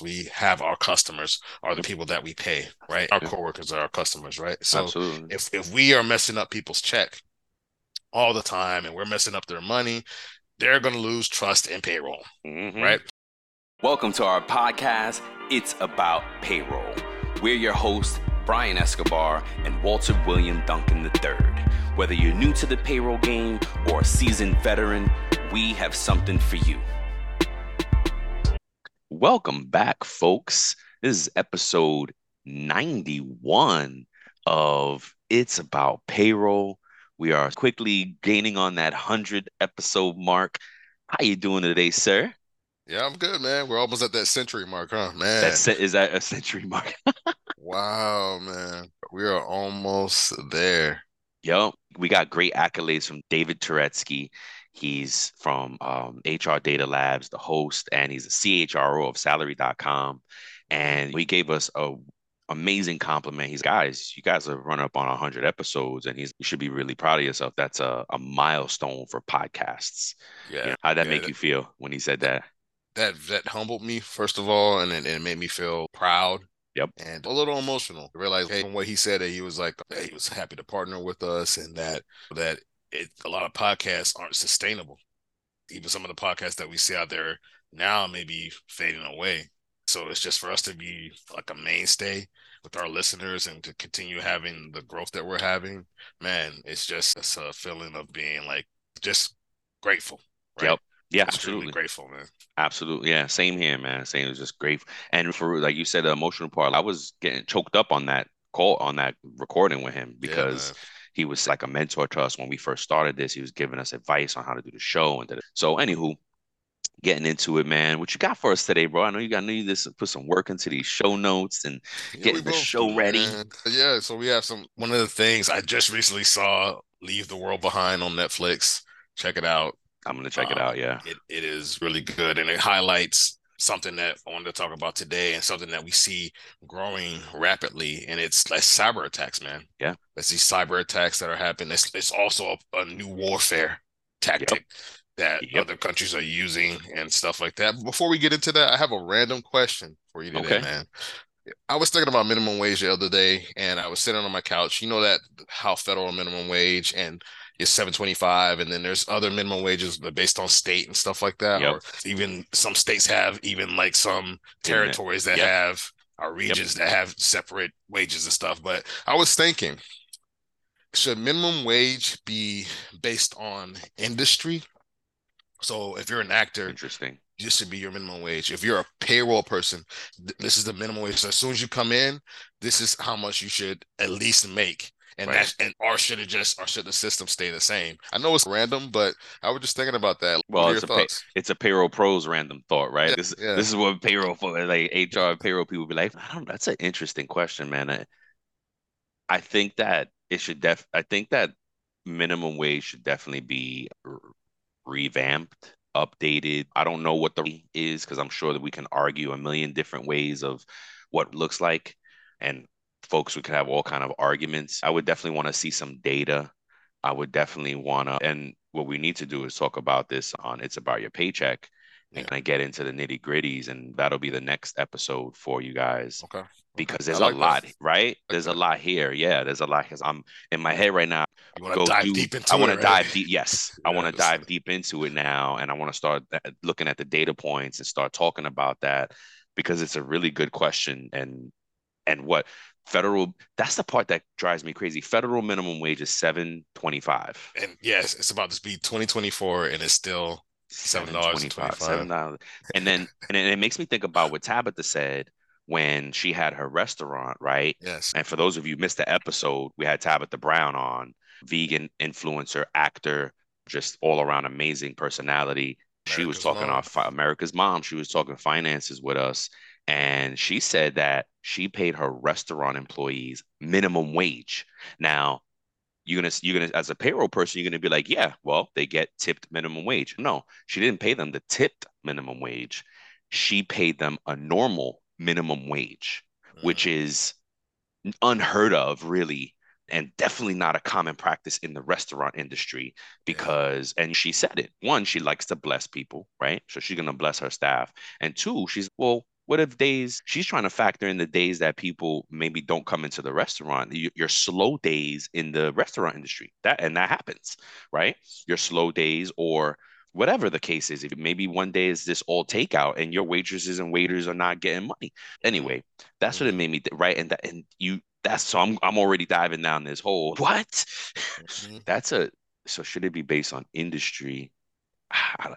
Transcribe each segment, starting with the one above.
we have our customers are the people that we pay, right? Our coworkers are our customers, right? So Absolutely. if if we are messing up people's check all the time and we're messing up their money, they're going to lose trust in payroll, mm-hmm. right? Welcome to our podcast. It's about payroll. We're your hosts, Brian Escobar and Walter William Duncan III. Whether you're new to the payroll game or a seasoned veteran, we have something for you. Welcome back, folks. This is episode 91 of It's About Payroll. We are quickly gaining on that 100 episode mark. How you doing today, sir? Yeah, I'm good, man. We're almost at that century mark, huh, man? That's is that a century mark? wow, man. We are almost there. Yep. We got great accolades from David Turetsky. He's from um, HR Data Labs, the host, and he's a CHRO of salary.com. And he gave us a amazing compliment. He's guys, you guys have run up on 100 episodes, and he's you should be really proud of yourself. That's a, a milestone for podcasts. Yeah. You know, how'd that yeah, make that, you feel when he said that? That that humbled me first of all, and it, it made me feel proud. Yep. And a little emotional. I realized hey, from what he said that he was like he was happy to partner with us and that that it, a lot of podcasts aren't sustainable. Even some of the podcasts that we see out there now may be fading away. So it's just for us to be like a mainstay with our listeners and to continue having the growth that we're having. Man, it's just it's a feeling of being like just grateful. Right? Yep. Yeah, absolutely grateful, man. Absolutely, yeah. Same here, man. Same. It was just grateful. And for like you said, the emotional part, I was getting choked up on that call on that recording with him because. Yeah, he was like a mentor to us when we first started this. He was giving us advice on how to do the show and so. Anywho, getting into it, man. What you got for us today, bro? I know you got need this put some work into these show notes and getting the show ready. Man. Yeah, so we have some. One of the things I just recently saw, "Leave the World Behind" on Netflix. Check it out. I'm gonna check um, it out. Yeah, it, it is really good, and it highlights something that I wanted to talk about today and something that we see growing rapidly. And it's like cyber attacks, man. Yeah. It's these cyber attacks that are happening. It's, it's also a, a new warfare tactic yep. that yep. other countries are using and stuff like that. But before we get into that, I have a random question for you today, okay. man. I was thinking about minimum wage the other day and I was sitting on my couch. You know that how federal minimum wage and is 725 and then there's other minimum wages based on state and stuff like that yep. or even some states have even like some territories that yep. have or regions yep. that have separate wages and stuff but i was thinking should minimum wage be based on industry so if you're an actor interesting this should be your minimum wage. If you're a payroll person, th- this is the minimum wage. So as soon as you come in, this is how much you should at least make and right. that and or should it just or should the system stay the same? I know it's random, but I was just thinking about that. Well, it's a, pay, it's a payroll pros random thought, right? Yeah, this yeah. this is what payroll for like HR payroll people be like. I don't. That's an interesting question, man. I, I think that it should def. I think that minimum wage should definitely be revamped updated. I don't know what the is because I'm sure that we can argue a million different ways of what looks like. And folks we could have all kind of arguments. I would definitely want to see some data. I would definitely want to and what we need to do is talk about this on it's about your paycheck and kind of get into the nitty gritties and that'll be the next episode for you guys okay because there's like a lot that. right? There's a lot here. Yeah there's a lot because i'm in my head right now. You want to dive do, deep into it. i want to dive deep yes. I want to dive deep into it now and i want to start uh, looking at the data points and start talking about that because it's a really good question and and what federal that's the part that drives me crazy. Federal minimum wage is 725 and yes it's about to be 2024 and it's still seven dollars seven dollars. And then and then it makes me think about what tabitha said when she had her restaurant right? Yes. And for those of you missed the episode we had tabitha brown on vegan influencer actor just all around amazing personality. America's she was talking off America's mom. She was talking finances with us, and she said that she paid her restaurant employees minimum wage. Now, you're gonna you're gonna as a payroll person, you're gonna be like, yeah, well, they get tipped minimum wage. No, she didn't pay them the tipped minimum wage. She paid them a normal minimum wage, mm-hmm. which is unheard of, really, and definitely not a common practice in the restaurant industry because and she said it one she likes to bless people right so she's going to bless her staff and two she's well What if days she's trying to factor in the days that people maybe don't come into the restaurant, your slow days in the restaurant industry. That and that happens, right? Your slow days or whatever the case is. If Maybe one day is this all takeout and your waitresses and waiters are not getting money. Anyway, that's what it made me right. And that and you that's so I'm I'm already diving down this hole. What? Mm-hmm. that's a so should it be based on industry?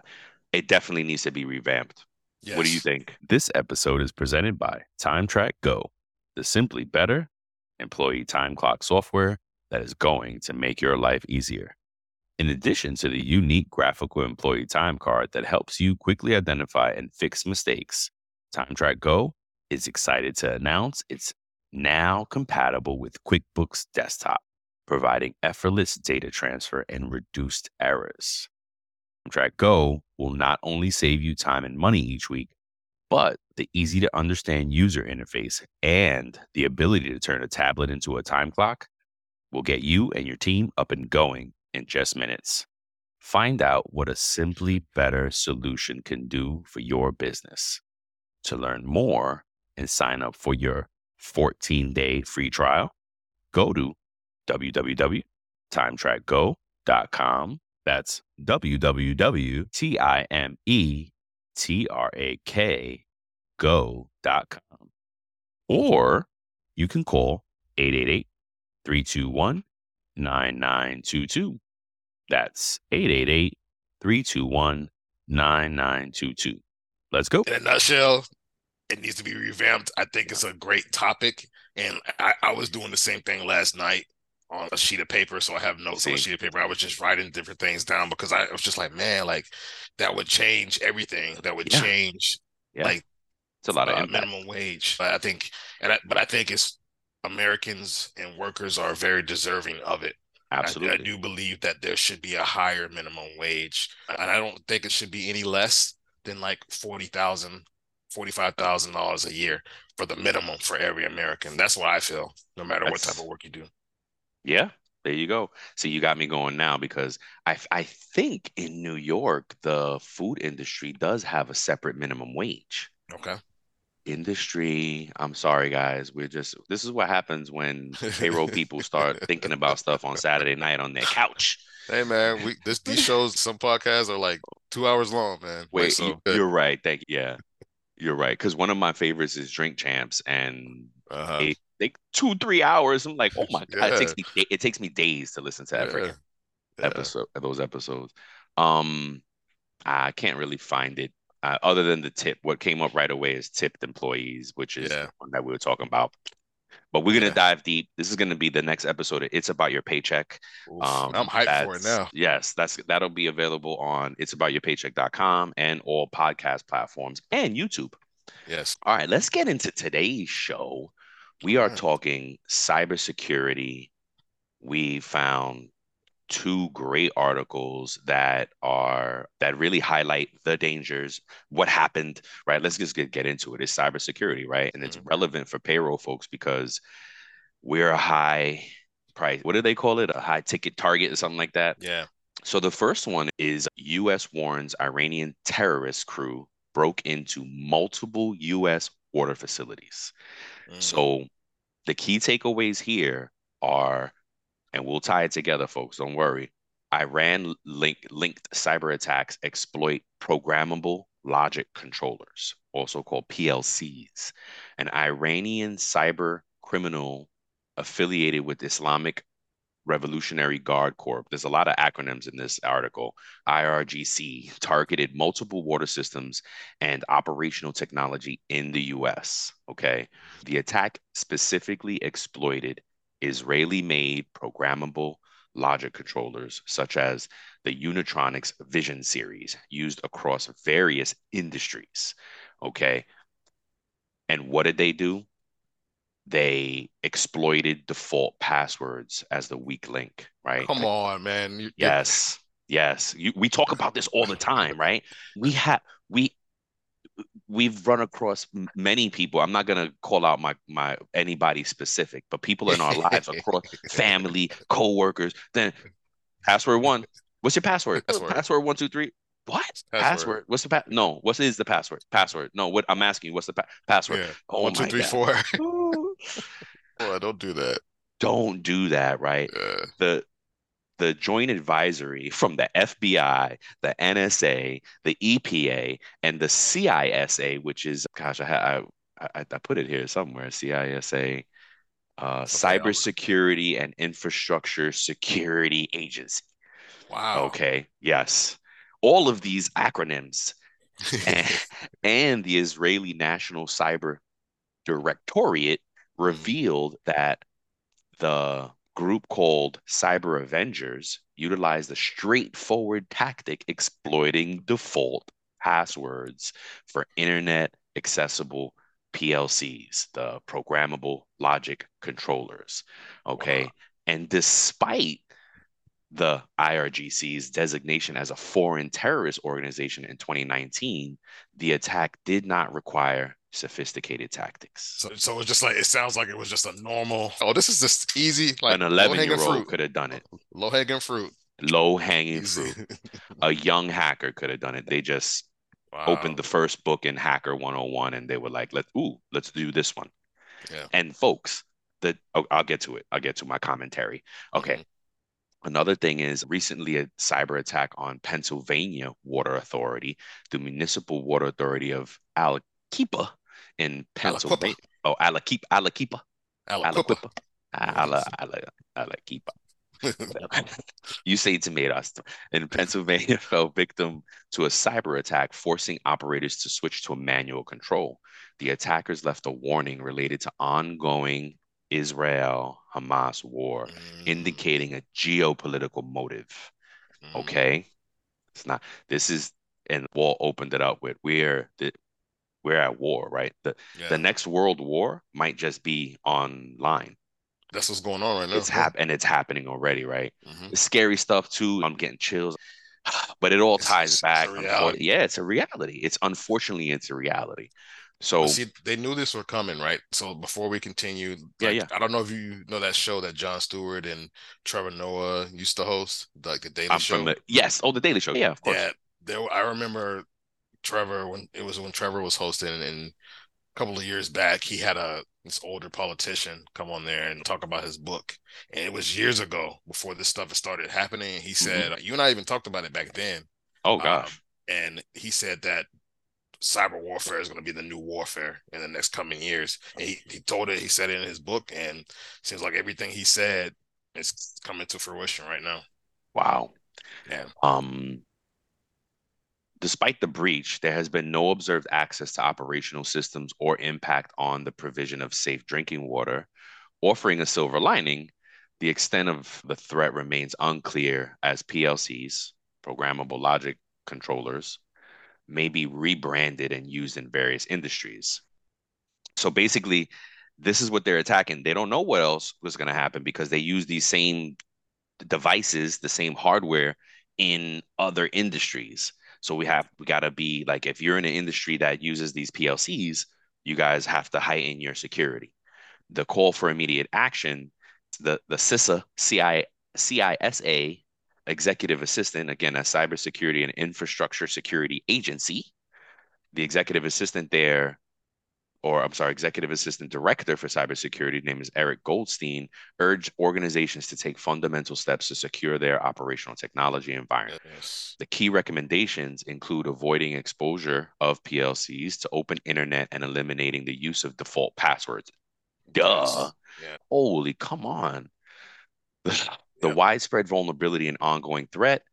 It definitely needs to be revamped. Yes. What do you think? This episode is presented by TimeTrack Go, the simply better employee time clock software that is going to make your life easier. In addition to the unique graphical employee time card that helps you quickly identify and fix mistakes, TimeTrakGO is excited to announce it's now compatible with QuickBooks Desktop, providing effortless data transfer and reduced errors. TimeTrakGO will not only save you time and money each week, but the easy to understand user interface and the ability to turn a tablet into a time clock will get you and your team up and going in just minutes. Find out what a simply better solution can do for your business. To learn more and sign up for your 14 day free trial, go to www.timetrakgo.com that's www.timetrak go.com. Or you can call 888 321 9922. That's 888 321 9922. Let's go. In a nutshell, it needs to be revamped. I think it's a great topic. And I, I was doing the same thing last night on a sheet of paper, so I have notes on a sheet of paper. I was just writing different things down because I was just like, man, like that would change everything. That would yeah. change, yeah. like it's a lot of minimum wage. But I think, and I, but I think it's Americans and workers are very deserving of it. Absolutely, I, I do believe that there should be a higher minimum wage, and I don't think it should be any less than like forty thousand forty-five thousand dollars a year for the minimum for every American. That's what I feel, no matter That's, what type of work you do. Yeah, there you go. See, you got me going now because I I think in New York the food industry does have a separate minimum wage. Okay. Industry, I'm sorry guys, we're just this is what happens when payroll people start thinking about stuff on Saturday night on their couch. Hey man, we this these shows some podcasts are like two hours long, man. Wait, so you, are right. Thank you. Yeah, you're right. Because one of my favorites is Drink Champs, and uh-huh. they like two three hours. I'm like, oh my god, yeah. it takes me it takes me days to listen to that yeah. freaking yeah. episode those episodes. Um, I can't really find it uh, other than the tip. What came up right away is tipped employees, which is one that we were talking about. But we're gonna dive deep. This is gonna be the next episode. It's about your paycheck. Um, I'm hyped for it now. Yes, that's that'll be available on it's about your paycheck.com and all podcast platforms and YouTube. Yes. All right, let's get into today's show. We are talking cybersecurity. We found two great articles that are that really highlight the dangers, what happened, right? Let's just get, get into it. It's cybersecurity, right? And it's mm-hmm. relevant for payroll folks because we're a high price. What do they call it? A high ticket target or something like that? Yeah. So the first one is US warns Iranian terrorist crew broke into multiple US water facilities. Mm. So the key takeaways here are, and we'll tie it together, folks. Don't worry. Iran link, linked cyber attacks exploit programmable logic controllers, also called PLCs. An Iranian cyber criminal affiliated with Islamic Revolutionary Guard Corps. There's a lot of acronyms in this article. IRGC targeted multiple water systems and operational technology in the US. Okay. The attack specifically exploited Israeli made programmable logic controllers, such as the Unitronics Vision series, used across various industries. Okay. And what did they do? They exploited default passwords as the weak link, right? Come on, man. You, yes. Yes. You, we talk about this all the time, right? We have we we've run across many people. I'm not gonna call out my my anybody specific, but people in our lives across family, co-workers. Then password one. What's your password? Password, password one, two, three. What password? password? What's the pa- no? What is the password? Password? No. What I'm asking what's the pa- password? Yeah. Oh One, two, three, four. Boy, don't do that. Don't do that, right? Yeah. The the joint advisory from the FBI, the NSA, the EPA, and the CISA, which is gosh, I I, I, I put it here somewhere. CISA, uh, okay, Cybersecurity and Infrastructure Security Agency. Wow. Okay. Yes. All of these acronyms and, and the Israeli National Cyber Directorate. Revealed that the group called Cyber Avengers utilized a straightforward tactic exploiting default passwords for internet accessible PLCs, the programmable logic controllers. Okay. Wow. And despite the IRGC's designation as a foreign terrorist organization in 2019, the attack did not require sophisticated tactics. So, so it's just like it sounds like it was just a normal. Oh, this is just easy. Like an 11 year old could have done it. Low hanging fruit. Low hanging fruit. a young hacker could have done it. They just wow. opened the first book in Hacker 101 and they were like, "Let ooh, let's do this one." Yeah. And folks, the oh, I'll get to it. I'll get to my commentary. Okay. Mm-hmm. Another thing is recently a cyber attack on Pennsylvania Water Authority, the Municipal Water Authority of Aliquippa in Pennsylvania. Oh, Aliquippa, Aliquippa, Aliquippa, Aliquippa. you say tomatoes. In Pennsylvania, fell victim to a cyber attack, forcing operators to switch to a manual control. The attackers left a warning related to ongoing Israel Hamas war, mm. indicating a geopolitical motive. Mm. Okay. It's not, this is, and Walt opened it up with we're, the, we're at war, right? The, yeah. the next world war might just be online. That's what's going on right now. It's hap- and it's happening already, right? Mm-hmm. scary stuff too. I'm getting chills, but it all it's, ties it's, back. Yeah, it's a reality. It's unfortunately it's a reality. So see, they knew this were coming, right? So before we continue, like, yeah, yeah. I don't know if you know that show that Jon Stewart and Trevor Noah used to host, like the Daily I'm Show. The, yes, oh, the Daily Show. Yeah, of course. Yeah, there. I remember Trevor when it was when Trevor was hosting, and a couple of years back, he had a this older politician come on there and talk about his book, and it was years ago before this stuff started happening. He mm-hmm. said, mm-hmm. "You and I even talked about it back then." Oh gosh. Um, and he said that cyber warfare is going to be the new warfare in the next coming years. And he, he told it, he said it in his book, and seems like everything he said is coming to fruition right now. Wow. Yeah. Um, despite the breach, there has been no observed access to operational systems or impact on the provision of safe drinking water. Offering a silver lining, the extent of the threat remains unclear as PLCs, programmable logic controllers, may be rebranded and used in various industries. So basically, this is what they're attacking. They don't know what else was going to happen because they use these same devices, the same hardware in other industries. So we have we got to be like if you're in an industry that uses these PLCs, you guys have to heighten your security. The call for immediate action, the the CISA, CI, CISA executive assistant, again, a cybersecurity and infrastructure security agency. The executive assistant there, or I'm sorry, executive assistant director for cybersecurity, name is Eric Goldstein, urged organizations to take fundamental steps to secure their operational technology environment. Yes. The key recommendations include avoiding exposure of PLCs to open internet and eliminating the use of default passwords. Duh. Yeah. Holy, come on. The yep. widespread vulnerability and ongoing threat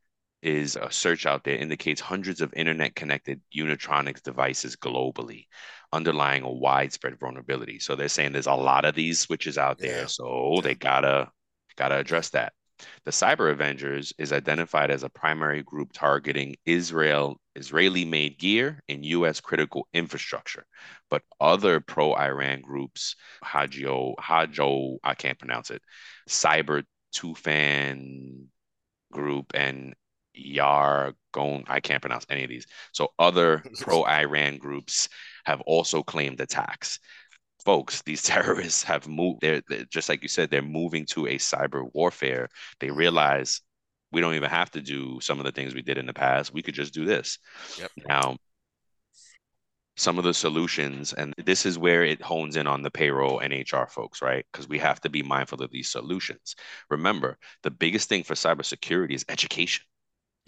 is a search out there indicates hundreds of internet connected Unitronics devices globally, underlying a widespread vulnerability. So they're saying there's a lot of these switches out there. Yeah. So they gotta gotta address that. The Cyber Avengers is identified as a primary group targeting Israel Israeli-made gear and U.S. critical infrastructure, but other pro-Iran groups, Hajo Hajo I can't pronounce it, Cyber Tufan group and Yar Gon. I can't pronounce any of these. So other pro Iran groups have also claimed attacks. Folks, these terrorists have moved. They're, they're, just like you said. They're moving to a cyber warfare. They realize We don't even have to do some of the things we did in the past. We could just do this. Yep. Now, some of the solutions, and this is where it hones in on the payroll and HR folks, right? Because we have to be mindful of these solutions. Remember, the biggest thing for cybersecurity is education.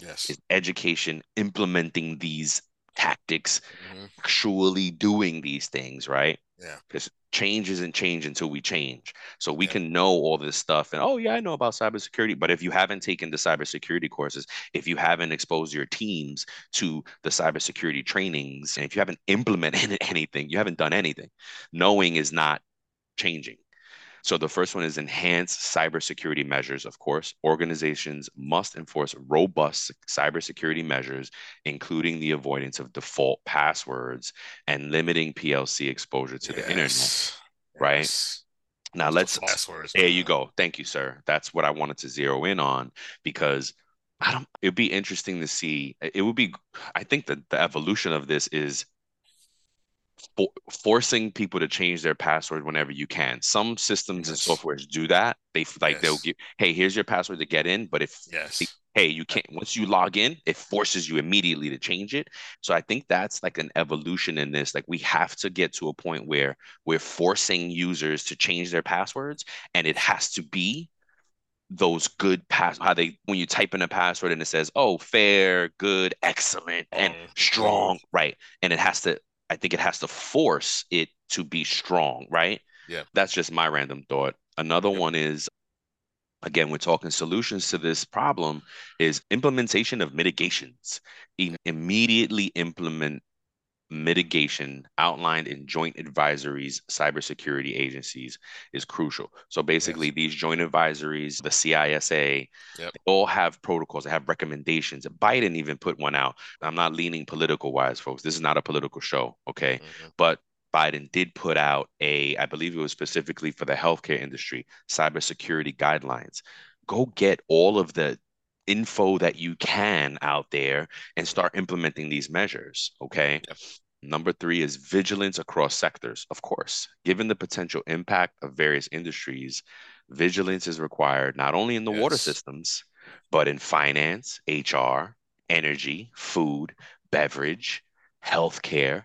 Yes. Is education implementing these tactics, mm-hmm. actually doing these things, right? Yeah. Because change isn't change until we change. So we yeah. can know all this stuff and oh yeah, I know about cybersecurity. But if you haven't taken the cybersecurity courses, if you haven't exposed your teams to the cybersecurity trainings, and if you haven't implemented anything, you haven't done anything. Knowing is not changing. So the first one is enhance cybersecurity measures. Of course, organizations must enforce robust cybersecurity measures, including the avoidance of default passwords and limiting PLC exposure to yes. the internet. Right. Yes. Now let's. Passwords, there you go. Thank you, sir. That's what I wanted to zero in on because I don't. It'd be interesting to see. It would be. I think that the evolution of this is for, forcing people to change their password whenever you can. Some systems yes. and softwares do that. They like yes. they'll give, hey, here's your password to get in, but if yes. hey, you can't once you log in, it forces you immediately to change it. So I think that's like an evolution in this. Like we have to get to a point where we're forcing users to change their passwords, and it has to be those good pass how they when you type in a password and it says oh fair good excellent and oh, strong right and it has to I think it has to force it to be strong, right? Yeah. That's just my random thought. Another yep. one is again, we're talking solutions to this problem is implementation of mitigations. immediately implement mitigation outlined in joint advisories cybersecurity agencies is crucial so basically yes. these joint advisories the cisa yep. all have protocols they have recommendations biden even put one out i'm not leaning political wise folks this is not a political show okay mm-hmm. but Biden did put out a, I believe it was specifically for the healthcare industry, cybersecurity guidelines. Go get all of the info that you can out there and start implementing these measures. Okay. Yep. Number three is vigilance across sectors. Of course, given the potential impact of various industries, vigilance is required not only in the yes. water systems, but in finance, HR, energy, food, beverage, healthcare,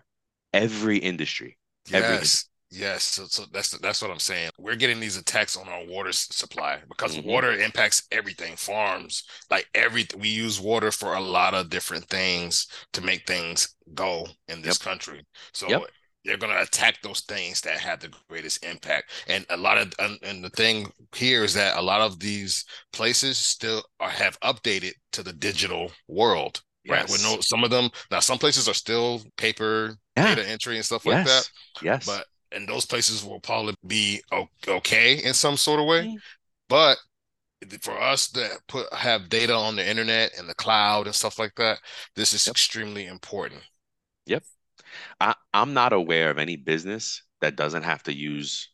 every industry. Yes. Every Yes, so, so that's that's what I'm saying. We're getting these attacks on our water supply because mm-hmm. water impacts everything. Farms, like every we use water for a lot of different things to make things go in this yep. country. So yep. they're going to attack those things that have the greatest impact. And a lot of and the thing here is that a lot of these places still are have updated to the digital world. Yes. Right. With no some of them now some places are still paper yeah. data entry and stuff yes. like that. Yes. But and those places will probably be okay in some sort of way. Mm-hmm. But for us to put have data on the internet and the cloud and stuff like that, this is yep. extremely important. Yep. I, I'm not aware of any business that doesn't have to use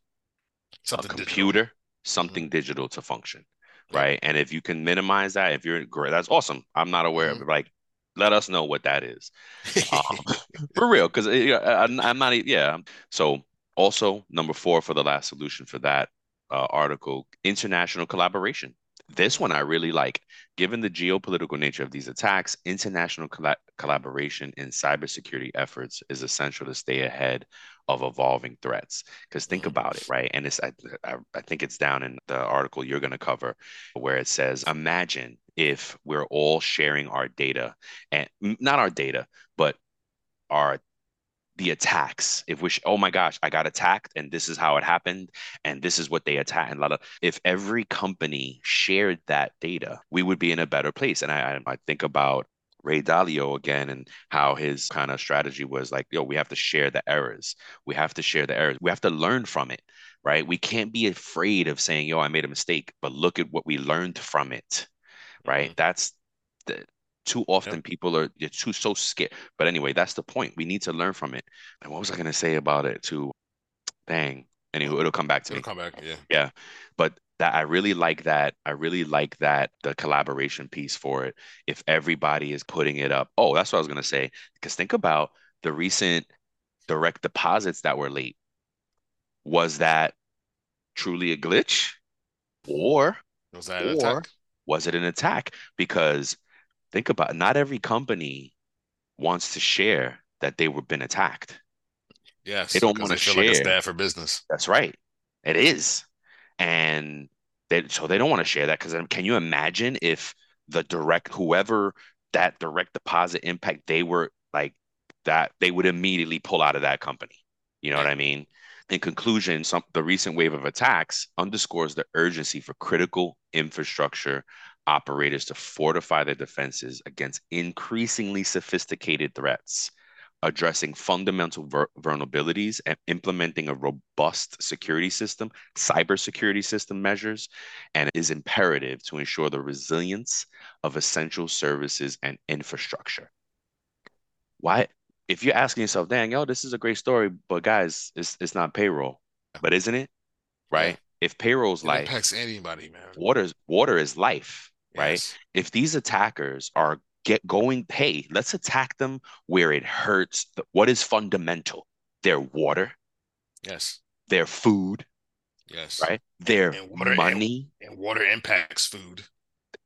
something a computer, digital. something mm-hmm. digital to function. Right. And if you can minimize that, if you're great, that's awesome. I'm not aware mm-hmm. of it. Like, let us know what that is. um, for real. Cause uh, I'm, I'm not, yeah. So also, number four for the last solution for that uh, article international collaboration. This one I really like. Given the geopolitical nature of these attacks, international coll- collaboration in cybersecurity efforts is essential to stay ahead of evolving threats. Because think about it, right? And it's I, I think it's down in the article you're going to cover where it says, imagine if we're all sharing our data and not our data, but our the attacks if we oh my gosh i got attacked and this is how it happened and this is what they attacked and a lot of if every company shared that data we would be in a better place and i i think about Ray Dalio again and how his kind of strategy was like, yo, we have to share the errors. We have to share the errors. We have to learn from it, right? We can't be afraid of saying, yo, I made a mistake, but look at what we learned from it, right? Mm-hmm. That's the, too often yep. people are you're too so scared. But anyway, that's the point. We need to learn from it. And what was I gonna say about it too? Dang. Anyway, it'll come back to it'll me. Come back, yeah. Yeah. But that I really like that. I really like that the collaboration piece for it. If everybody is putting it up. Oh, that's what I was gonna say. Because think about the recent direct deposits that were late. Was that truly a glitch? Or was that or, attack? Was it an attack? Because think about it, not every company wants to share that they were been attacked. Yes, they don't want to share. Like it's bad for business. That's right. It is, and they so they don't want to share that because can you imagine if the direct whoever that direct deposit impact they were like that they would immediately pull out of that company. You know what I mean? In conclusion, some the recent wave of attacks underscores the urgency for critical infrastructure operators to fortify their defenses against increasingly sophisticated threats, addressing fundamental vulnerabilities and implementing a robust security system, cybersecurity system measures, and is imperative to ensure the resilience of essential services and infrastructure. Why? If you're asking yourself, dang, yo, this is a great story, but guys, it's it's not payroll, but isn't it? Right? If payroll's it life impacts anybody, man. Water water is life right? Yes. If these attackers are get going, hey, let's attack them where it hurts. What is fundamental? Their water. Yes. Their food. Yes. Right. Their and water, money. And, and water impacts food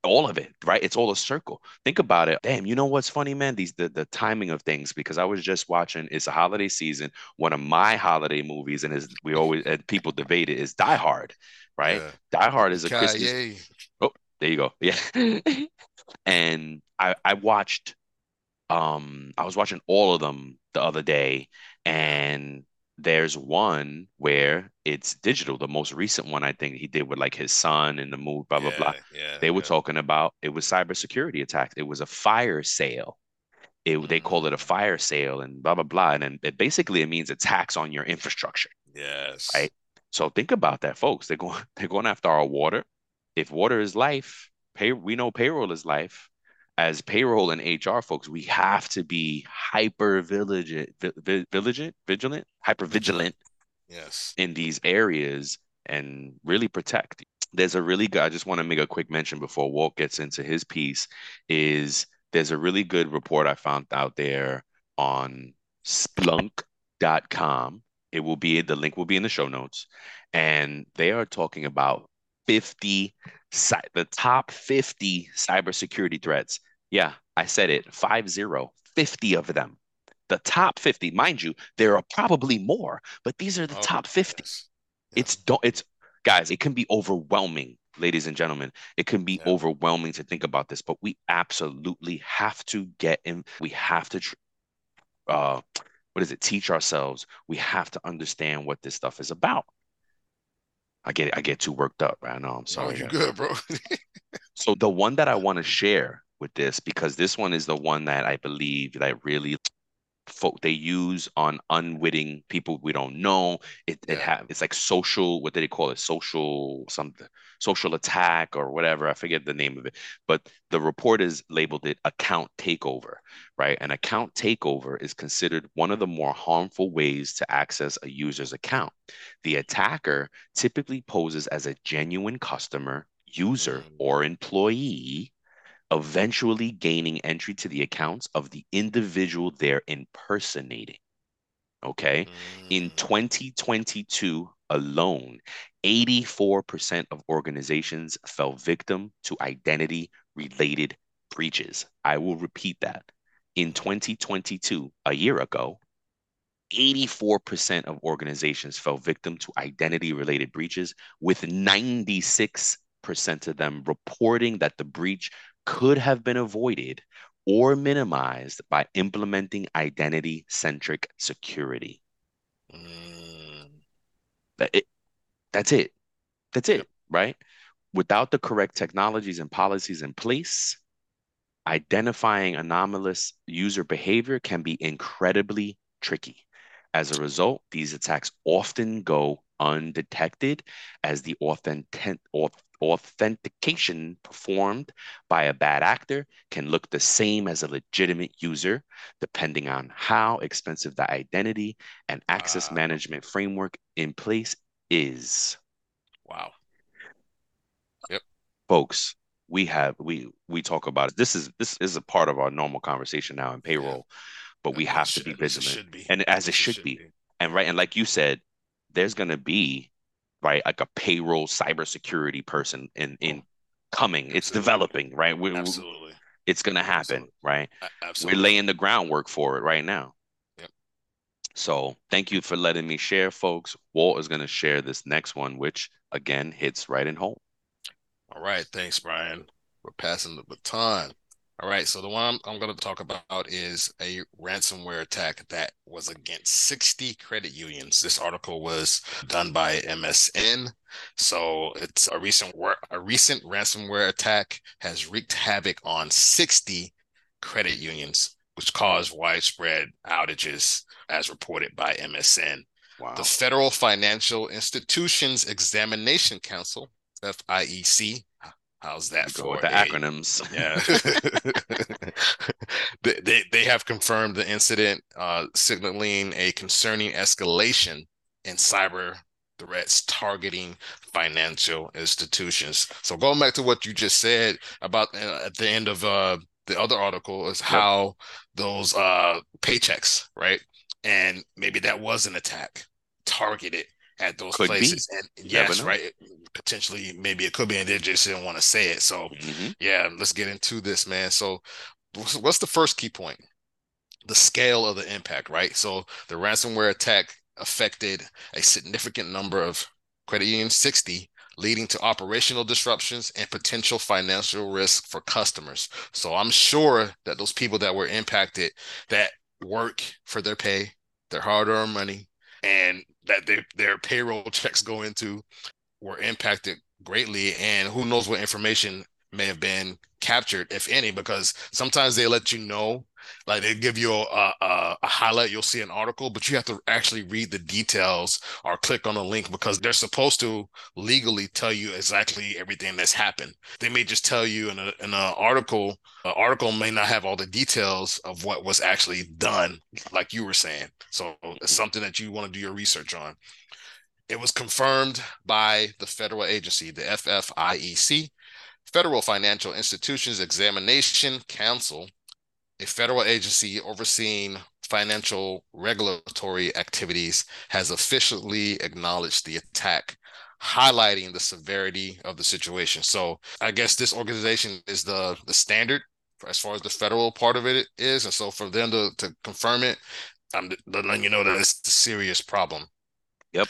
all of it, right? It's all a circle. Think about it. Damn, you know what's funny, man? These the, the timing of things because I was just watching. It's a holiday season. One of my holiday movies, and is we always and people debate it is Die Hard, right? Yeah. Die Hard is a Christmas. There you go. Yeah. and I I watched um I was watching all of them the other day and there's one where it's digital. The most recent one I think he did with like his son and the move, blah blah yeah, blah. Yeah, they were yeah. talking about it was cybersecurity attacks. It was a fire sale. It, mm-hmm. They call it a fire sale and blah blah blah. And then it basically it means attacks on your infrastructure. Yes. Right. So think about that, folks. They're going they're going after our water if water is life, pay we know payroll is life. As payroll and HR folks, we have to be hyper vigilant, vigilant, vigilant, hyper vigilant. Yes. In these areas and really protect. There's a really good. I just want to make a quick mention before Walt gets into his piece. Is there's a really good report I found out there on Splunk.com. It will be the link will be in the show notes, and they are talking about 50 the top 50 cybersecurity threats. Yeah, I said it, 50, 50 of them. The top 50, mind you, there are probably more, but these are the oh, top 50. Yes. Yeah. It's don't it's guys, it can be overwhelming, ladies and gentlemen. It can be yeah. overwhelming to think about this, but we absolutely have to get in we have to uh what is it? Teach ourselves. We have to understand what this stuff is about. I get I get too worked up. I know. I'm sorry. No, you're good, bro. so the one that I want to share with this because this one is the one that I believe that really folk they use on unwitting people we don't know. It yeah. it have it's like social. What did they call it? Social something. Social attack or whatever. I forget the name of it. But the report is labeled it account takeover. Right. An account takeover is considered one of the more harmful ways to access a user's account. The attacker typically poses as a genuine customer, user, mm. or employee eventually gaining entry to the accounts of the individual they're impersonating. Okay. Mm. In 2022 alone, 84% of organizations fell victim to identity related breaches. I will repeat that. In 2022, a year ago, 84% of organizations fell victim to identity related breaches, with 96% of them reporting that the breach could have been avoided or minimized by implementing identity centric security. Mm. That it, that's it. That's it, right? Without the correct technologies and policies in place, identifying anomalous user behavior can be incredibly tricky. As a result, these attacks often go undetected as the authentic, authentication performed by a bad actor can look the same as a legitimate user, depending on how expensive the identity and access wow. management framework in place is. Wow. Yep. Folks, we have we we talk about it. This is this is a part of our normal conversation now in payroll, yeah. but we have to be vigilant. Be. And as it should, should be. be. And right, and like you said, there's gonna be right? Like a payroll cybersecurity person in in coming. Absolutely. It's developing, right? We, Absolutely. It's going to happen, Absolutely. right? Absolutely. We're laying the groundwork for it right now. Yep. So thank you for letting me share, folks. Walt is going to share this next one, which again hits right in home. All right. Thanks, Brian. We're passing the baton. All right, so the one I'm, I'm going to talk about is a ransomware attack that was against 60 credit unions. This article was done by MSN. So it's a recent a recent ransomware attack has wreaked havoc on 60 credit unions, which caused widespread outages, as reported by MSN. Wow. The Federal Financial Institutions Examination Council, FIEC, How's that Go for with the acronyms? Yeah. they, they, they have confirmed the incident, uh, signaling a concerning escalation in cyber threats targeting financial institutions. So going back to what you just said about uh, at the end of uh, the other article is how yep. those uh, paychecks, right? And maybe that was an attack targeted at those Could places. Be. And yes, right potentially maybe it could be, and they just didn't want to say it. So mm-hmm. yeah, let's get into this, man. So what's the first key point? The scale of the impact, right? So the ransomware attack affected a significant number of credit unions, 60, leading to operational disruptions and potential financial risk for customers. So I'm sure that those people that were impacted that work for their pay, their hard-earned money, and that their their payroll checks go into were impacted greatly and who knows what information may have been captured if any because sometimes they let you know like they give you a, a, a, highlight you'll see an article but you have to actually read the details or click on a link because they're supposed to legally tell you exactly everything that's happened. They may just tell you in, a, in an article an article may not have all the details of what was actually done like you were saying. So it's something that you want to do your research on. It was confirmed by the federal agency, the FFIEC, Federal Financial Institutions Examination Council, a federal agency overseeing financial regulatory activities, has officially acknowledged the attack, highlighting the severity of the situation. So I guess this organization is the the standard as far as the federal part of it is, and so for them to to confirm it, I'm letting you know that it's a serious problem. Yep.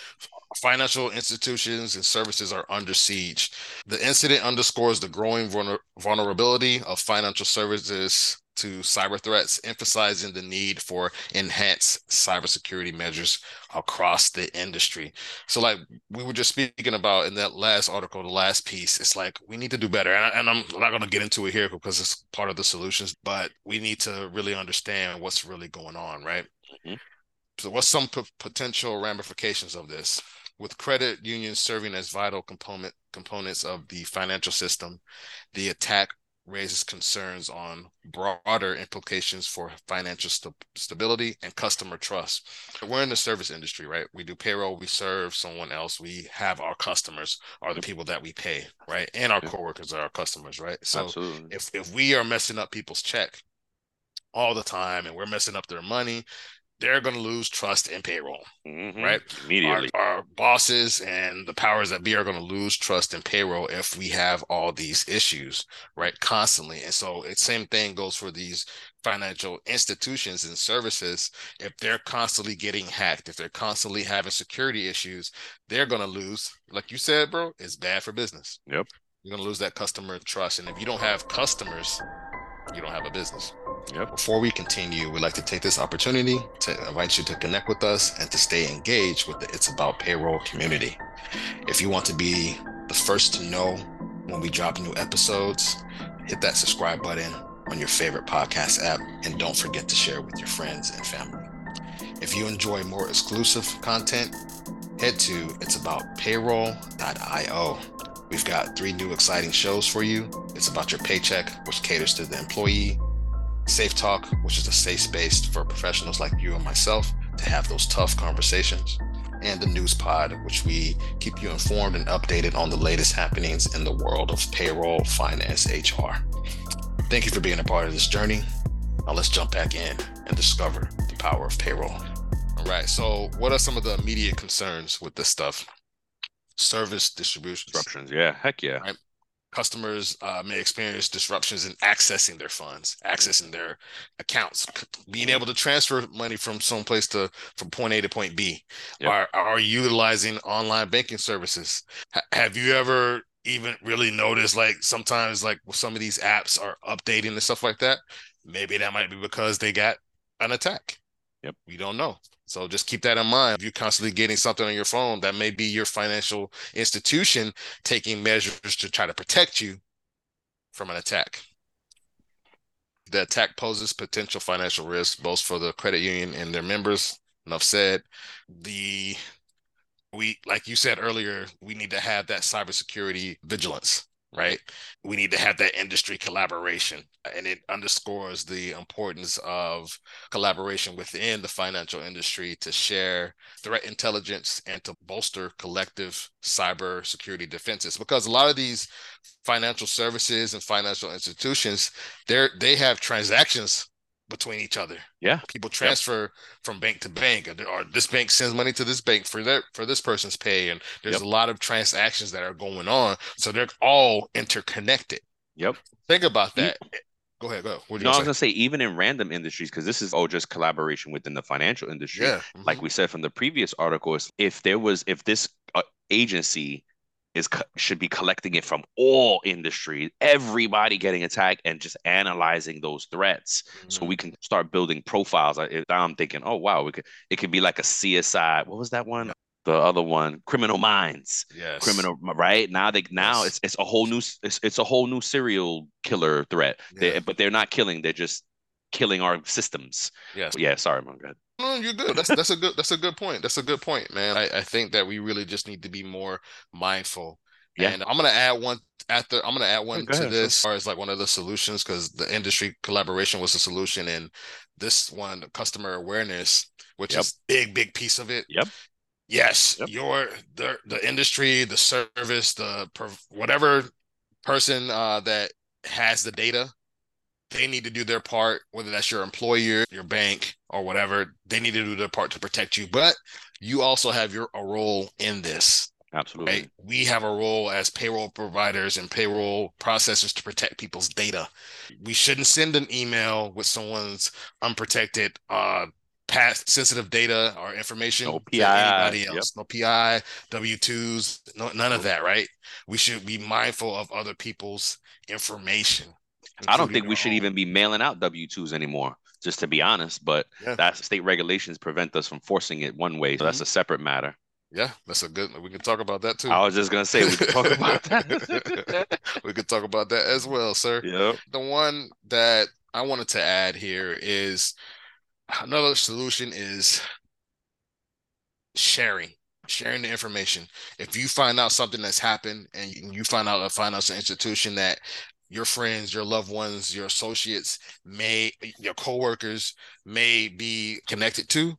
Financial institutions and services are under siege. The incident underscores the growing vulner- vulnerability of financial services to cyber threats, emphasizing the need for enhanced cybersecurity measures across the industry. So, like we were just speaking about in that last article, the last piece, it's like we need to do better. And, I, am not going to get into it here because it's part of the solutions, but we need to really understand what's really going on, right? Mm-hmm. So, what's some p- potential ramifications of this? With credit unions serving as vital component components of the financial system, the attack raises concerns on broader implications for financial st- stability and customer trust. We're in the service industry, right? We do payroll, we serve someone else, we have our customers are the people that we pay, right? And our coworkers are our customers, right? So Absolutely. if if we are messing up people's check all the time and we're messing up their money, they're going to lose trust in payroll, mm-hmm. right? Immediately. Our, our, bosses and the powers that be are going to lose trust in payroll if we have all these issues, right? Constantly. And so, the same thing goes for these financial institutions and services. If they're constantly getting hacked, if they're constantly having security issues, they're going to lose, like you said, bro, it's bad for business. Yep. You're going to lose that customer trust. And if you don't have customers, you don't have a business. Yep. Before we continue, we'd like to take this opportunity to invite you to connect with us and to stay engaged with the It's About Payroll community. If you want to be the first to know when we drop new episodes, hit that subscribe button on your favorite podcast app and don't forget to share with your friends and family. If you enjoy more exclusive content, head to it'saboutpayroll.io. We've got three new exciting shows for you. It's about your paycheck, which caters to the employee Safe Talk, which is a safe space for professionals like you and myself to have those tough conversations, and the News Pod, which we keep you informed and updated on the latest happenings in the world of payroll, finance, HR. Thank you for being a part of this journey. Now let's jump back in and discover the power of payroll. All right. So, what are some of the immediate concerns with this stuff? Service distribution disruptions. Yeah. Heck yeah. Right? Customers uh, may experience disruptions in accessing their funds, accessing their accounts, being able to transfer money from some place to from point A to point B, yep. are are utilizing online banking services. H- have you ever even really noticed like sometimes like some of these apps are updating and stuff like that? Maybe that might be because they got an attack. Yep. We don't know. So just keep that in mind. If you're constantly getting something on your phone, that may be your financial institution taking measures to try to protect you from an attack. The attack poses potential financial risk both for the credit union and their members. Enough said. The we like you said earlier, we need to have that cybersecurity vigilance right? We need to have that industry collaboration. And it underscores the importance of collaboration within the financial industry to share threat intelligence and to bolster collective cyber security defenses. Because a lot of these financial services and financial institutions, they're they have transactions between each other. Yeah. People transfer yep. from bank to bank or this bank sends money to this bank for their for this person's pay and there's yep. a lot of transactions that are going on so they're all interconnected. Yep. Think about that. Go ahead, go. What no, I was gonna say even in random industries because this is oh just collaboration within the financial industry. Yeah. Mm-hmm. Like we said from the previous articles, if there was if this uh, agency is should be collecting it from all industries, everybody getting attacked, and just analyzing those threats, mm-hmm. so we mm-hmm. can start building profiles. I, am thinking, oh wow, we could it could be like a CSI. What was that one? The other one, Criminal Minds. Yes. Criminal, right? Now they now yes. it's it's a whole new it's, it's a whole new serial killer threat. Yeah. They, but they're not killing; they're just killing our systems. Yes. Yeah. Sorry, man. Go ahead. No, you're good. That's that's a good that's a good point. That's a good point, man. I, I think that we really just need to be more mindful. Yeah. And I'm gonna add one after I'm gonna add one to ahead. this as far as like one of the solutions because the industry collaboration was a solution and this one customer awareness, which yep. is big, big piece of it. Yep. Yes, yep. your the the industry, the service, the whatever person uh, that has the data they need to do their part, whether that's your employer, your bank, or whatever. They need to do their part to protect you. But you also have your a role in this. Absolutely. Right? We have a role as payroll providers and payroll processors to protect people's data. We shouldn't send an email with someone's unprotected uh past sensitive data or information no PI, anybody else. Yep. No PI, W2s, no, none of that, right? We should be mindful of other people's information. I don't think we should even be mailing out W twos anymore. Just to be honest, but yeah. that state regulations prevent us from forcing it one way. So mm-hmm. that's a separate matter. Yeah, that's a good. We can talk about that too. I was just gonna say we could talk about that. we could talk about that as well, sir. Yeah. The one that I wanted to add here is another solution is sharing sharing the information. If you find out something that's happened and you find out a financial institution that your friends, your loved ones, your associates may, your coworkers may be connected to.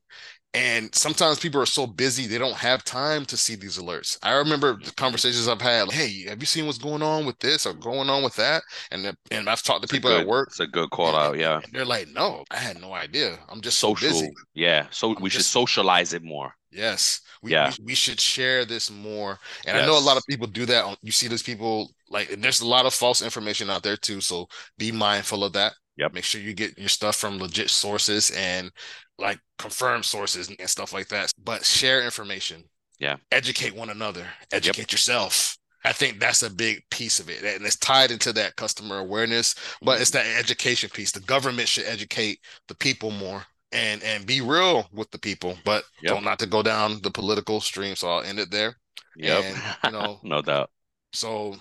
And sometimes people are so busy they don't have time to see these alerts. I remember the conversations I've had. Like, hey, have you seen what's going on with this or going on with that? And and I've talked to people good, at work. It's a good call out, yeah. they're like, no, I had no idea. I'm just social. So busy. Yeah, so I'm we just, should socialize it more. Yes. We, yeah. we, we should share this more. And yes. I know a lot of people do that. You see these people like there's a lot of false information out there too. So be mindful of that. Yep. Make sure you get your stuff from legit sources and like confirmed sources and stuff like that. But share information. Yeah. Educate one another. Educate yep. yourself. I think that's a big piece of it. And it's tied into that customer awareness, but mm-hmm. it's that education piece. The government should educate the people more and and be real with the people, but yep. don't not to go down the political stream. So I'll end it there. Yep. And, you know, no doubt. So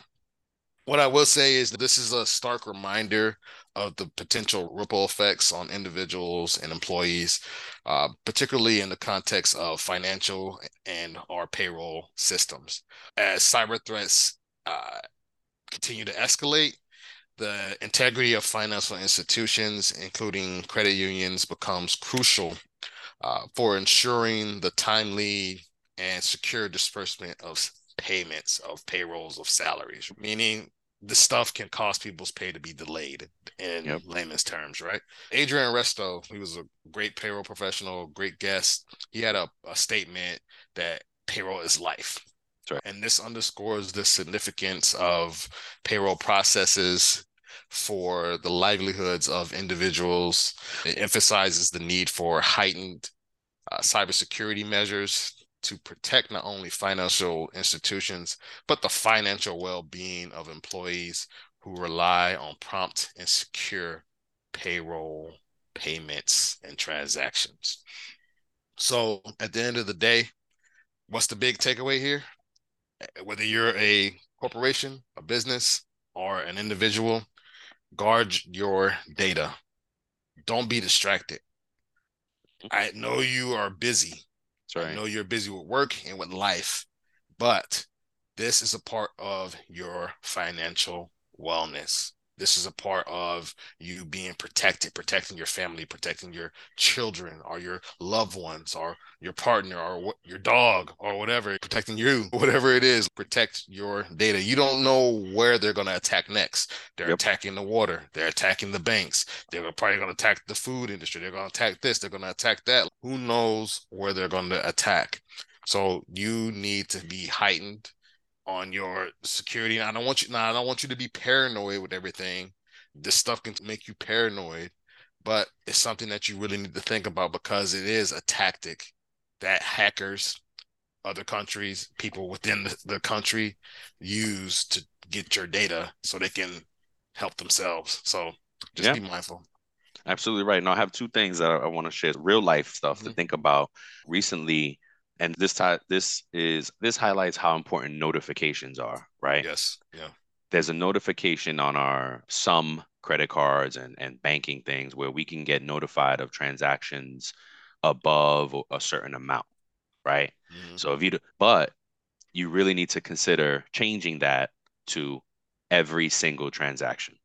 what I will say is that this is a stark reminder of the potential ripple effects on individuals and employees, uh, particularly in the context of financial and our payroll systems. As cyber threats uh, continue to escalate, the integrity of financial institutions, including credit unions, becomes crucial uh, for ensuring the timely and secure disbursement of payments of payrolls of salaries, meaning the stuff can cause people's pay to be delayed in yep. layman's terms, right? Adrian Resto, he was a great payroll professional, great guest. He had a, a statement that payroll is life. Right. And this underscores the significance of payroll processes for the livelihoods of individuals. It emphasizes the need for heightened uh, cybersecurity measures to protect not only financial institutions, but the financial well being of employees who rely on prompt and secure payroll payments and transactions. So, at the end of the day, what's the big takeaway here? Whether you're a corporation, a business, or an individual, guard your data. Don't be distracted. I know you are busy. Right. I know you're busy with work and with life, but this is a part of your financial wellness. This is a part of you being protected, protecting your family, protecting your children or your loved ones or your partner or your dog or whatever, protecting you, whatever it is, protect your data. You don't know where they're going to attack next. They're yep. attacking the water, they're attacking the banks, they're probably going to attack the food industry, they're going to attack this, they're going to attack that. Who knows where they're going to attack? So you need to be heightened on your security. And I don't want you now I don't want you to be paranoid with everything. This stuff can make you paranoid, but it's something that you really need to think about because it is a tactic that hackers, other countries, people within the, the country use to get your data so they can help themselves. So just yeah. be mindful. Absolutely right. Now I have two things that I, I want to share. Real life stuff mm-hmm. to think about. Recently, and this time this is this highlights how important notifications are right? Yes yeah. There's a notification on our some credit cards and, and banking things where we can get notified of transactions above a certain amount right? Mm-hmm. so if you but you really need to consider changing that to every single transaction.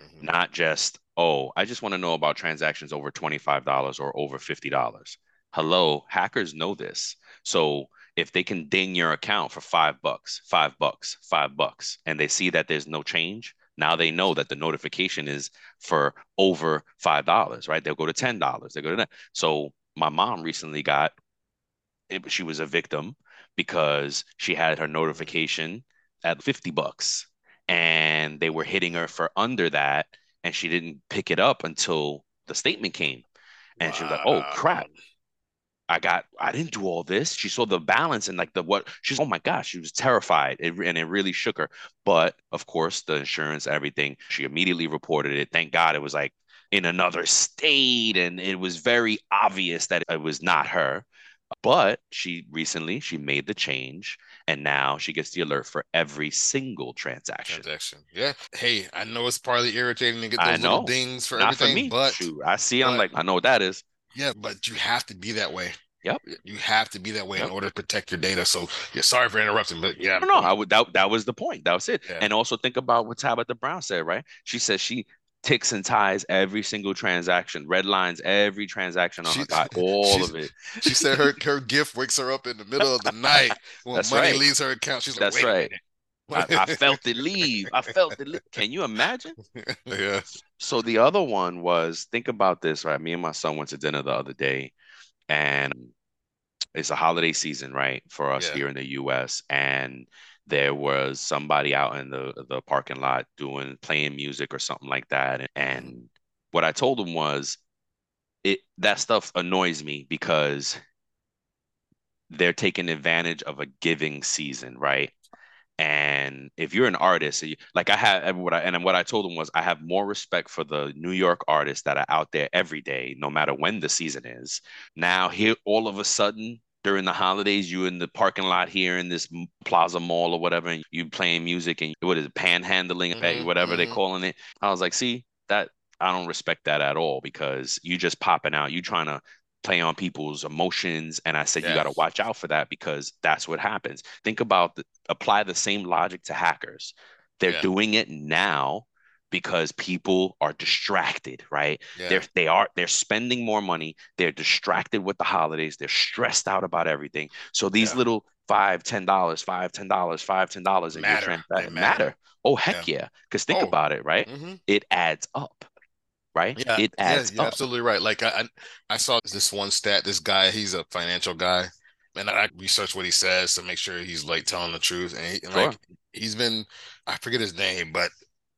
Mm-hmm. not just oh i just want to know about transactions over $25 or over $50 hello, hackers know this. So if they can ding your account for five bucks, five bucks, five bucks, and they see that there's no change, now they know that the notification is for over five dollars, right? They'll go to ten dollars. They go to that. So my mom recently got it, she was a victim because she had her notification at 50 bucks and they were hitting her for under that and she didn't pick it up until the statement came and wow. she was like oh crap I got, I didn't do all this. She saw the balance and like the what she's, oh my gosh, she was terrified. It, and it really shook her. But of course, the insurance, everything, she immediately reported it. Thank God it was like in another state and it was very obvious that it was not her. But she recently she made the change and now she gets the alert for every single transaction. Transaction. Yeah. Hey, I know it's partly irritating to get those little dings for Not everything, for but Shoot, I see. But, I'm like, I know what that is. Yeah, but you have to be that way. Yep. You have to be that way yep. in order to protect your data. So yeah, sorry for interrupting, but yeah. No, no, I would that, that was the point. That was it. Yeah. And also think about what Tabitha Brown said, right? She says she ticks and ties every single transaction, red lines every transaction on she, her all of it. She said her her gift wakes her up in the middle of the night when That's money right. leaves her account. She's like, That's right. I, I, felt it leave. I felt it. Leave. Can you imagine? yeah. So the other one was think about this, right? Me and my son went to dinner the other day, and it's a holiday season, right, for us yeah. here in the U.S. And there was somebody out in the the parking lot doing playing music or something like that, and what I told him was, it that stuff annoys me because they're taking advantage of a giving season, right? And if you're an artist, like I have, what I and what I told him was, I have more respect for the New York artists that are out there every day, no matter when the season is. Now, here, all of a sudden, during the holidays, you in the parking lot here in this Plaza Mall or whatever, and you playing music and what is it, panhandling, mm-hmm, whatever mm-hmm. they're calling it. I was like, see, that I don't respect that at all because you just popping out, you trying to play on people's emotions and i said yes. you got to watch out for that because that's what happens think about the, apply the same logic to hackers they're yeah. doing it now because people are distracted right yeah. they're they are they're spending more money they're distracted with the holidays they're stressed out about everything so these yeah. little five ten dollars five ten dollars five ten dollars in matter. your transaction matter. matter. oh heck yeah because think oh. about it right mm-hmm. it adds up right? Yeah, it adds. Yeah, absolutely right. Like I, I saw this one stat. This guy, he's a financial guy, and I research what he says to make sure he's like telling the truth. And, he, and sure. like he's been, I forget his name, but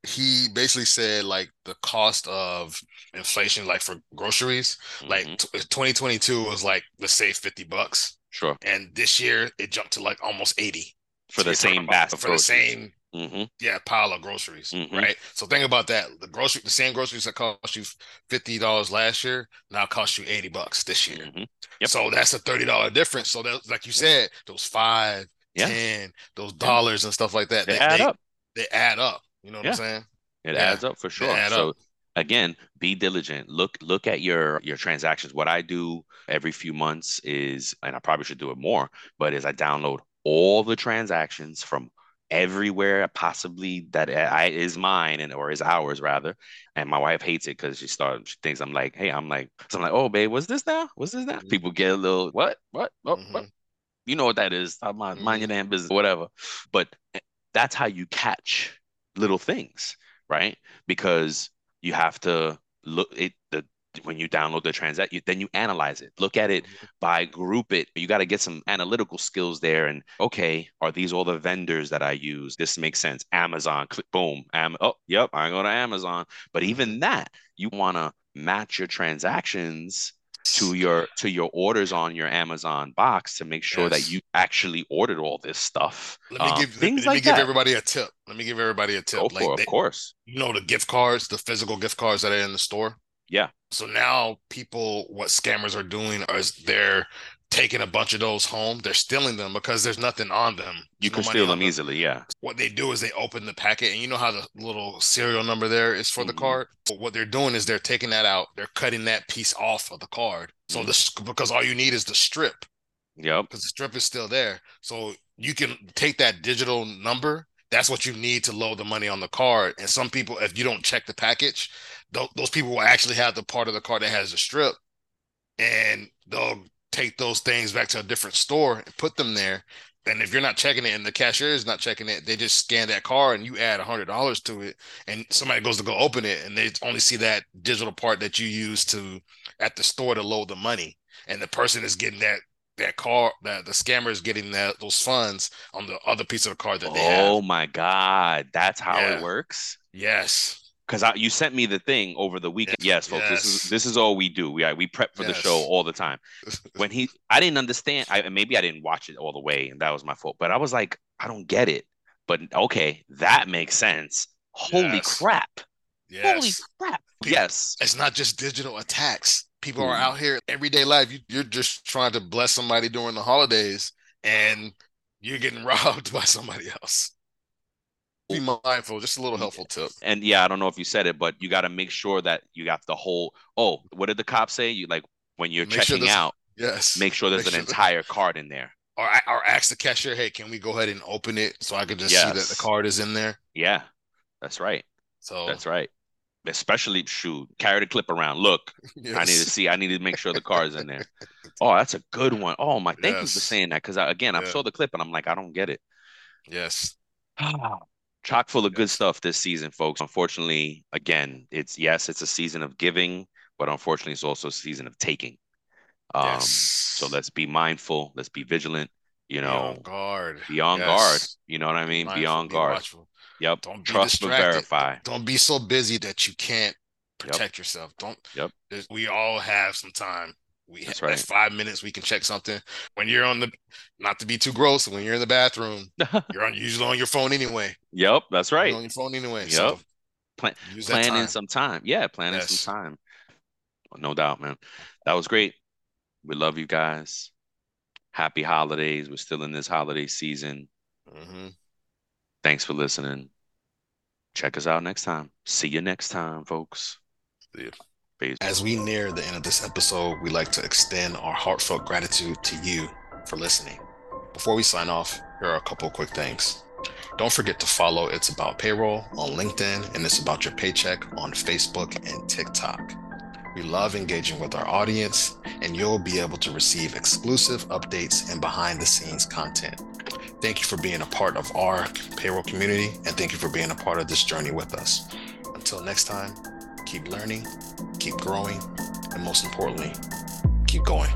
he basically said like the cost of inflation, like for groceries, mm-hmm. like t- 2022 was like let's say 50 bucks. Sure. And this year it jumped to like almost 80 for so the same basket for the same Mm-hmm. Yeah, pile of groceries, mm-hmm. right? So think about that. The grocery, the same groceries that cost you fifty dollars last year now cost you eighty bucks this year. Mm-hmm. Yep. So that's a thirty dollar difference. So that, like you said, those five, yeah. ten, those dollars and stuff like that, they, they add they, up. They add up. You know what yeah. I'm saying? It yeah. adds up for sure. So up. again, be diligent. Look look at your your transactions. What I do every few months is, and I probably should do it more, but is I download all the transactions from everywhere possibly that I, is mine and or is ours rather. And my wife hates it because she starts she thinks I'm like, hey, I'm like, so I'm like, oh babe, what's this now? What's this now? Mm-hmm. People get a little what, what, oh, mm-hmm. what? You know what that is? Mind, mm-hmm. mind your damn business, whatever. But eh, that's how you catch little things, right? Because you have to look it when you download the transaction, then you analyze it, look at it mm-hmm. by group it. You got to get some analytical skills there. And okay, are these all the vendors that I use? This makes sense. Amazon, click, boom. Am- oh, yep, I go to Amazon. But even mm-hmm. that, you want to match your transactions to your to your orders on your Amazon box to make sure yes. that you actually ordered all this stuff. Let me um, give things let, like me give everybody a tip. Let me give everybody a tip. Go like for, they, of course. You know the gift cards, the physical gift cards that are in the store. Yeah. So now people, what scammers are doing is they're taking a bunch of those home. They're stealing them because there's nothing on them. You can steal them, them easily. Yeah. What they do is they open the packet, and you know how the little serial number there is for mm-hmm. the card. But what they're doing is they're taking that out. They're cutting that piece off of the card. So mm-hmm. this because all you need is the strip. Yep. Because the strip is still there. So you can take that digital number. That's what you need to load the money on the card. And some people, if you don't check the package, th- those people will actually have the part of the car that has a strip, and they'll take those things back to a different store and put them there. And if you're not checking it and the cashier is not checking it, they just scan that car and you add a hundred dollars to it, and somebody goes to go open it and they only see that digital part that you use to at the store to load the money, and the person is getting that that car that the scammer is getting that those funds on the other piece of the card that they have. Oh my god, that's how yeah. it works. Yes because you sent me the thing over the weekend. Yes, folks, yes. this is this is all we do. We we prep for yes. the show all the time. When he, I didn't understand. I maybe I didn't watch it all the way, and that was my fault. But I was like, I don't get it. But okay, that makes sense. Holy yes. crap! Yes. Holy crap! People, yes, it's not just digital attacks. People mm. are out here everyday life. You, you're just trying to bless somebody during the holidays, and you're getting robbed by somebody else be mindful just a little helpful tip. And yeah i don't know if you said it but you got to make sure that you got the whole oh what did the cop say? You like when you're make checking sure out yes. make sure there's make an sure entire that, card in there. Or, or ask the cashier hey can we go ahead and open it so i can just yes. see that the card is in there? Yeah that's right. So that's right. Especially shoot carry the clip around. Look yes. i need to see. I need to make sure the card is in there. Oh that's a good one. Oh my thank yes. you for saying that because again yeah. i saw the clip and i'm like i don't get it. Yes chock full of good stuff this season, folks. Unfortunately, again, it's yes, it's a season of giving, but unfortunately, it's also a season of taking. Um, yes. So let's be mindful. Let's be vigilant. You know, be on guard. Be on yes. guard. You know what I mean? Mindful, be on guard. Watchful. Yep. Don't trust but verify. Don't be so busy that you can't protect yep. yourself. Don't. Yep. We all have some time. We That's have right. five minutes we can check something. When you're on the not to be too gross, when you're in the bathroom, you're on usually on your phone anyway. Yep, that's right. You're on your phone anyway. Yep. So Plan, planning some time. Yeah, planning yes. some time. No doubt, man. That was great. We love you guys. Happy holidays. We're still in this holiday season. Mm-hmm. Thanks for listening. Check us out next time. See you next time, folks. See you. As we near the end of this episode, we'd like to extend our heartfelt gratitude to you for listening. Before we sign off, here are a couple quick things. Don't forget to follow It's About Payroll on LinkedIn and It's About Your Paycheck on Facebook and TikTok. We love engaging with our audience, and you'll be able to receive exclusive updates and behind the scenes content. Thank you for being a part of our payroll community, and thank you for being a part of this journey with us. Until next time, keep learning, keep growing, and most importantly, keep going.